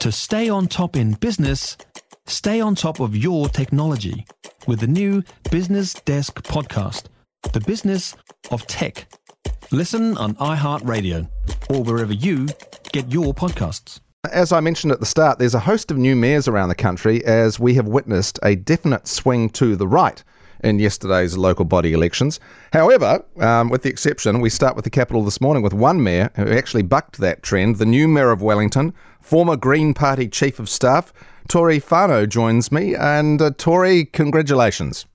To stay on top in business, stay on top of your technology with the new Business Desk podcast, The Business of Tech. Listen on iHeartRadio or wherever you get your podcasts. As I mentioned at the start, there's a host of new mayors around the country as we have witnessed a definite swing to the right in yesterday's local body elections. However, um, with the exception, we start with the capital this morning with one mayor who actually bucked that trend. The new mayor of Wellington, former Green Party chief of staff, Tory Whanau, joins me. And uh, Tory, congratulations.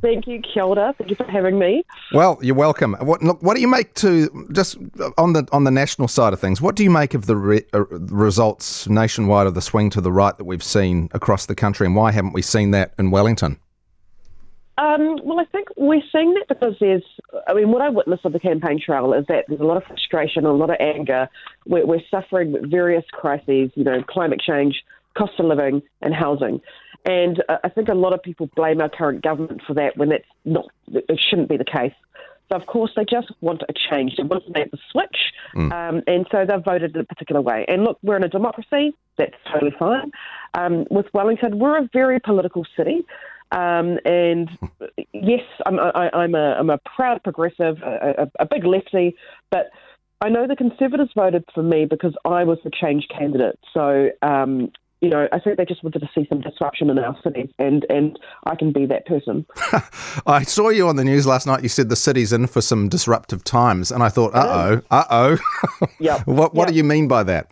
Thank you, Kilda. Thank you for having me. Well, you're welcome. What, look, what do you make to just on the on the national side of things? What do you make of the re, uh, results nationwide of the swing to the right that we've seen across the country, and why haven't we seen that in Wellington? Um, well, I think we're seeing that because there's, I mean, what I witnessed on the campaign trail is that there's a lot of frustration, a lot of anger. We're, we're suffering various crises, you know, climate change, cost of living, and housing. And uh, I think a lot of people blame our current government for that when that's not, it shouldn't be the case. So, of course, they just want a change. They want to make the switch. Mm. Um, and so they've voted in a particular way. And look, we're in a democracy. That's totally fine. Um, with Wellington, we're a very political city. Um, and yes, I'm, I, I'm, a, I'm a proud progressive, a, a, a big lefty, but I know the Conservatives voted for me because I was the change candidate. So um, you know, I think they just wanted to see some disruption in our city, and, and I can be that person. I saw you on the news last night. You said the city's in for some disruptive times, and I thought, uh oh, uh oh. Yeah. what what yep. do you mean by that?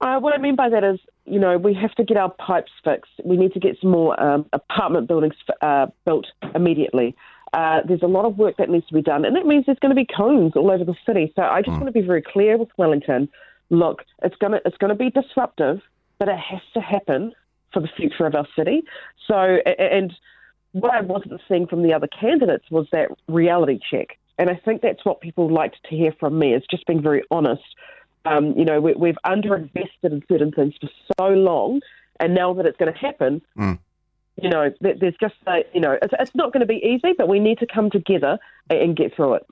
Uh, what I mean by that is, you know, we have to get our pipes fixed. We need to get some more um, apartment buildings uh, built immediately. Uh, there's a lot of work that needs to be done, and that means there's going to be cones all over the city. So I just mm. want to be very clear with Wellington. Look, it's going to it's going to be disruptive but it has to happen for the future of our city. So, and what I wasn't seeing from the other candidates was that reality check. And I think that's what people liked to hear from me, is just being very honest. Um, you know, we, have underinvested in certain things for so long, and now that it's going to happen, mm. you know, there's just, a, you know, it's, it's not going to be easy, but we need to come together and get through it.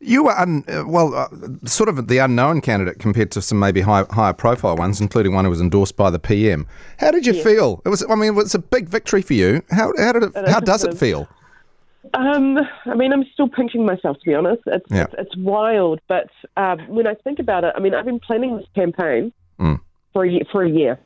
You were, un, uh, well, uh, sort of the unknown candidate compared to some maybe high, higher profile ones, including one who was endorsed by the PM. How did you feel? It was, I mean, it was a big victory for you. How, how did it, it how does it feel? Um, I mean, I'm still pinching myself to be honest. It's yeah. it's, it's, wild, but um, when I think about it, I mean, I've been planning this campaign mm. for a year, for a year,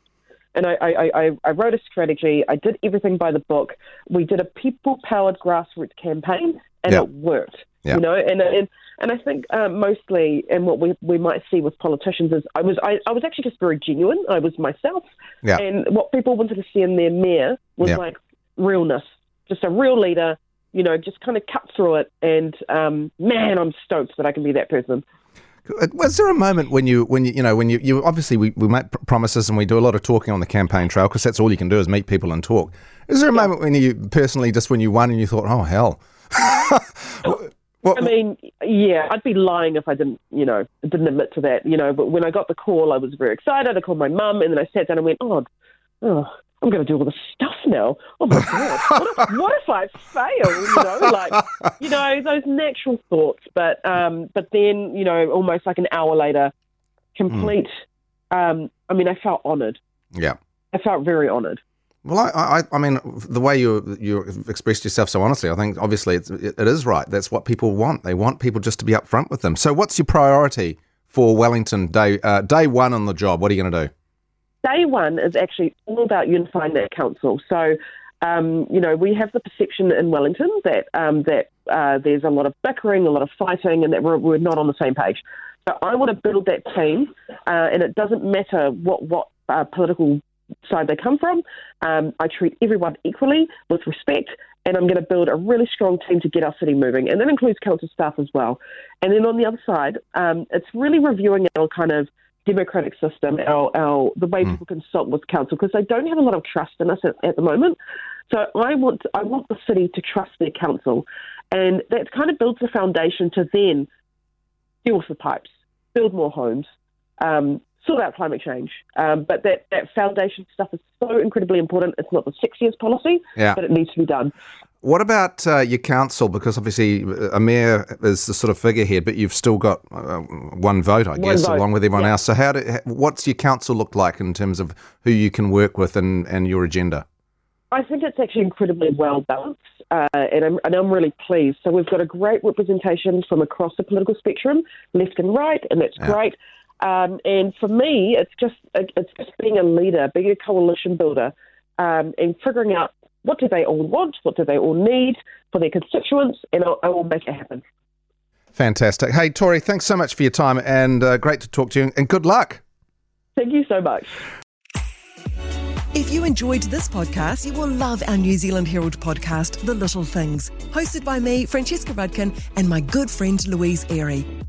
and I, I, I, I wrote a strategy. I did everything by the book. We did a people-powered grassroots campaign, and yeah. it worked. Yeah. You know, and and and I think um, mostly, and what we we might see with politicians is I was I, I was actually just very genuine. I was myself, yeah. and what people wanted to see in their mayor was like realness, just a real leader. You know, just kind of cut through it, and um, man, I'm stoked that I can be that person. Was there a moment when you, when you, you know, when you, you obviously we, we make promises and we do a lot of talking on the campaign trail because that's all you can do is meet people and talk. Is there a moment when you personally just when you won and you thought, oh hell, What? I mean, yeah, I'd be lying if I didn't, you know, didn't admit to that, you know. But when I got the call, I was very excited. I called my mum, and then I sat down and went, "Oh, oh I'm going to do all this stuff now. Oh my god, what if, what if I fail? You know, like, you know, those natural thoughts. But, um, but then, you know, almost like an hour later, complete. Mm. Um, I mean, I felt honoured. Yeah, I felt very honoured. Well, I, I, I mean, the way you you expressed yourself so honestly, I think obviously it's, it, it is right. That's what people want. They want people just to be upfront with them. So, what's your priority for Wellington day uh, day one on the job? What are you going to do? Day one is actually all about unifying that council. So, um, you know, we have the perception in Wellington that um, that uh, there's a lot of bickering, a lot of fighting, and that we're, we're not on the same page. So, I want to build that team, uh, and it doesn't matter what what uh, political side they come from. Um, I treat everyone equally with respect, and I'm going to build a really strong team to get our city moving, and that includes council staff as well. And then on the other side, um, it's really reviewing our kind of democratic system, our, our the way mm. people consult with council, because they don't have a lot of trust in us at, at the moment. So I want I want the city to trust their council, and that kind of builds the foundation to then deal with the pipes, build more homes, um, sort out climate change. Um, but that, that foundation stuff is so incredibly important. It's not the sexiest policy, yeah. but it needs to be done. What about uh, your council? Because obviously uh, a mayor is the sort of figurehead, but you've still got uh, one vote, I guess, vote. along with everyone Yeah. else. So, how do, what's your council look like in terms of who you can work with and, and your agenda? I think it's actually incredibly well balanced, uh, and, I'm, and I'm really pleased. So we've got a great representation from across the political spectrum, left and right, and that's Yeah. great. Um, and for me, it's just it's just being a leader, being a coalition builder, um, and figuring out what do they all want, what do they all need for their constituents, and I, I will make it happen. Fantastic. Hey, Tory, thanks so much for your time and uh, great to talk to you and good luck. Thank you so much. If you enjoyed this podcast, you will love our New Zealand Herald podcast, The Little Things, hosted by me, Francesca Rudkin, and my good friend Louise Airy.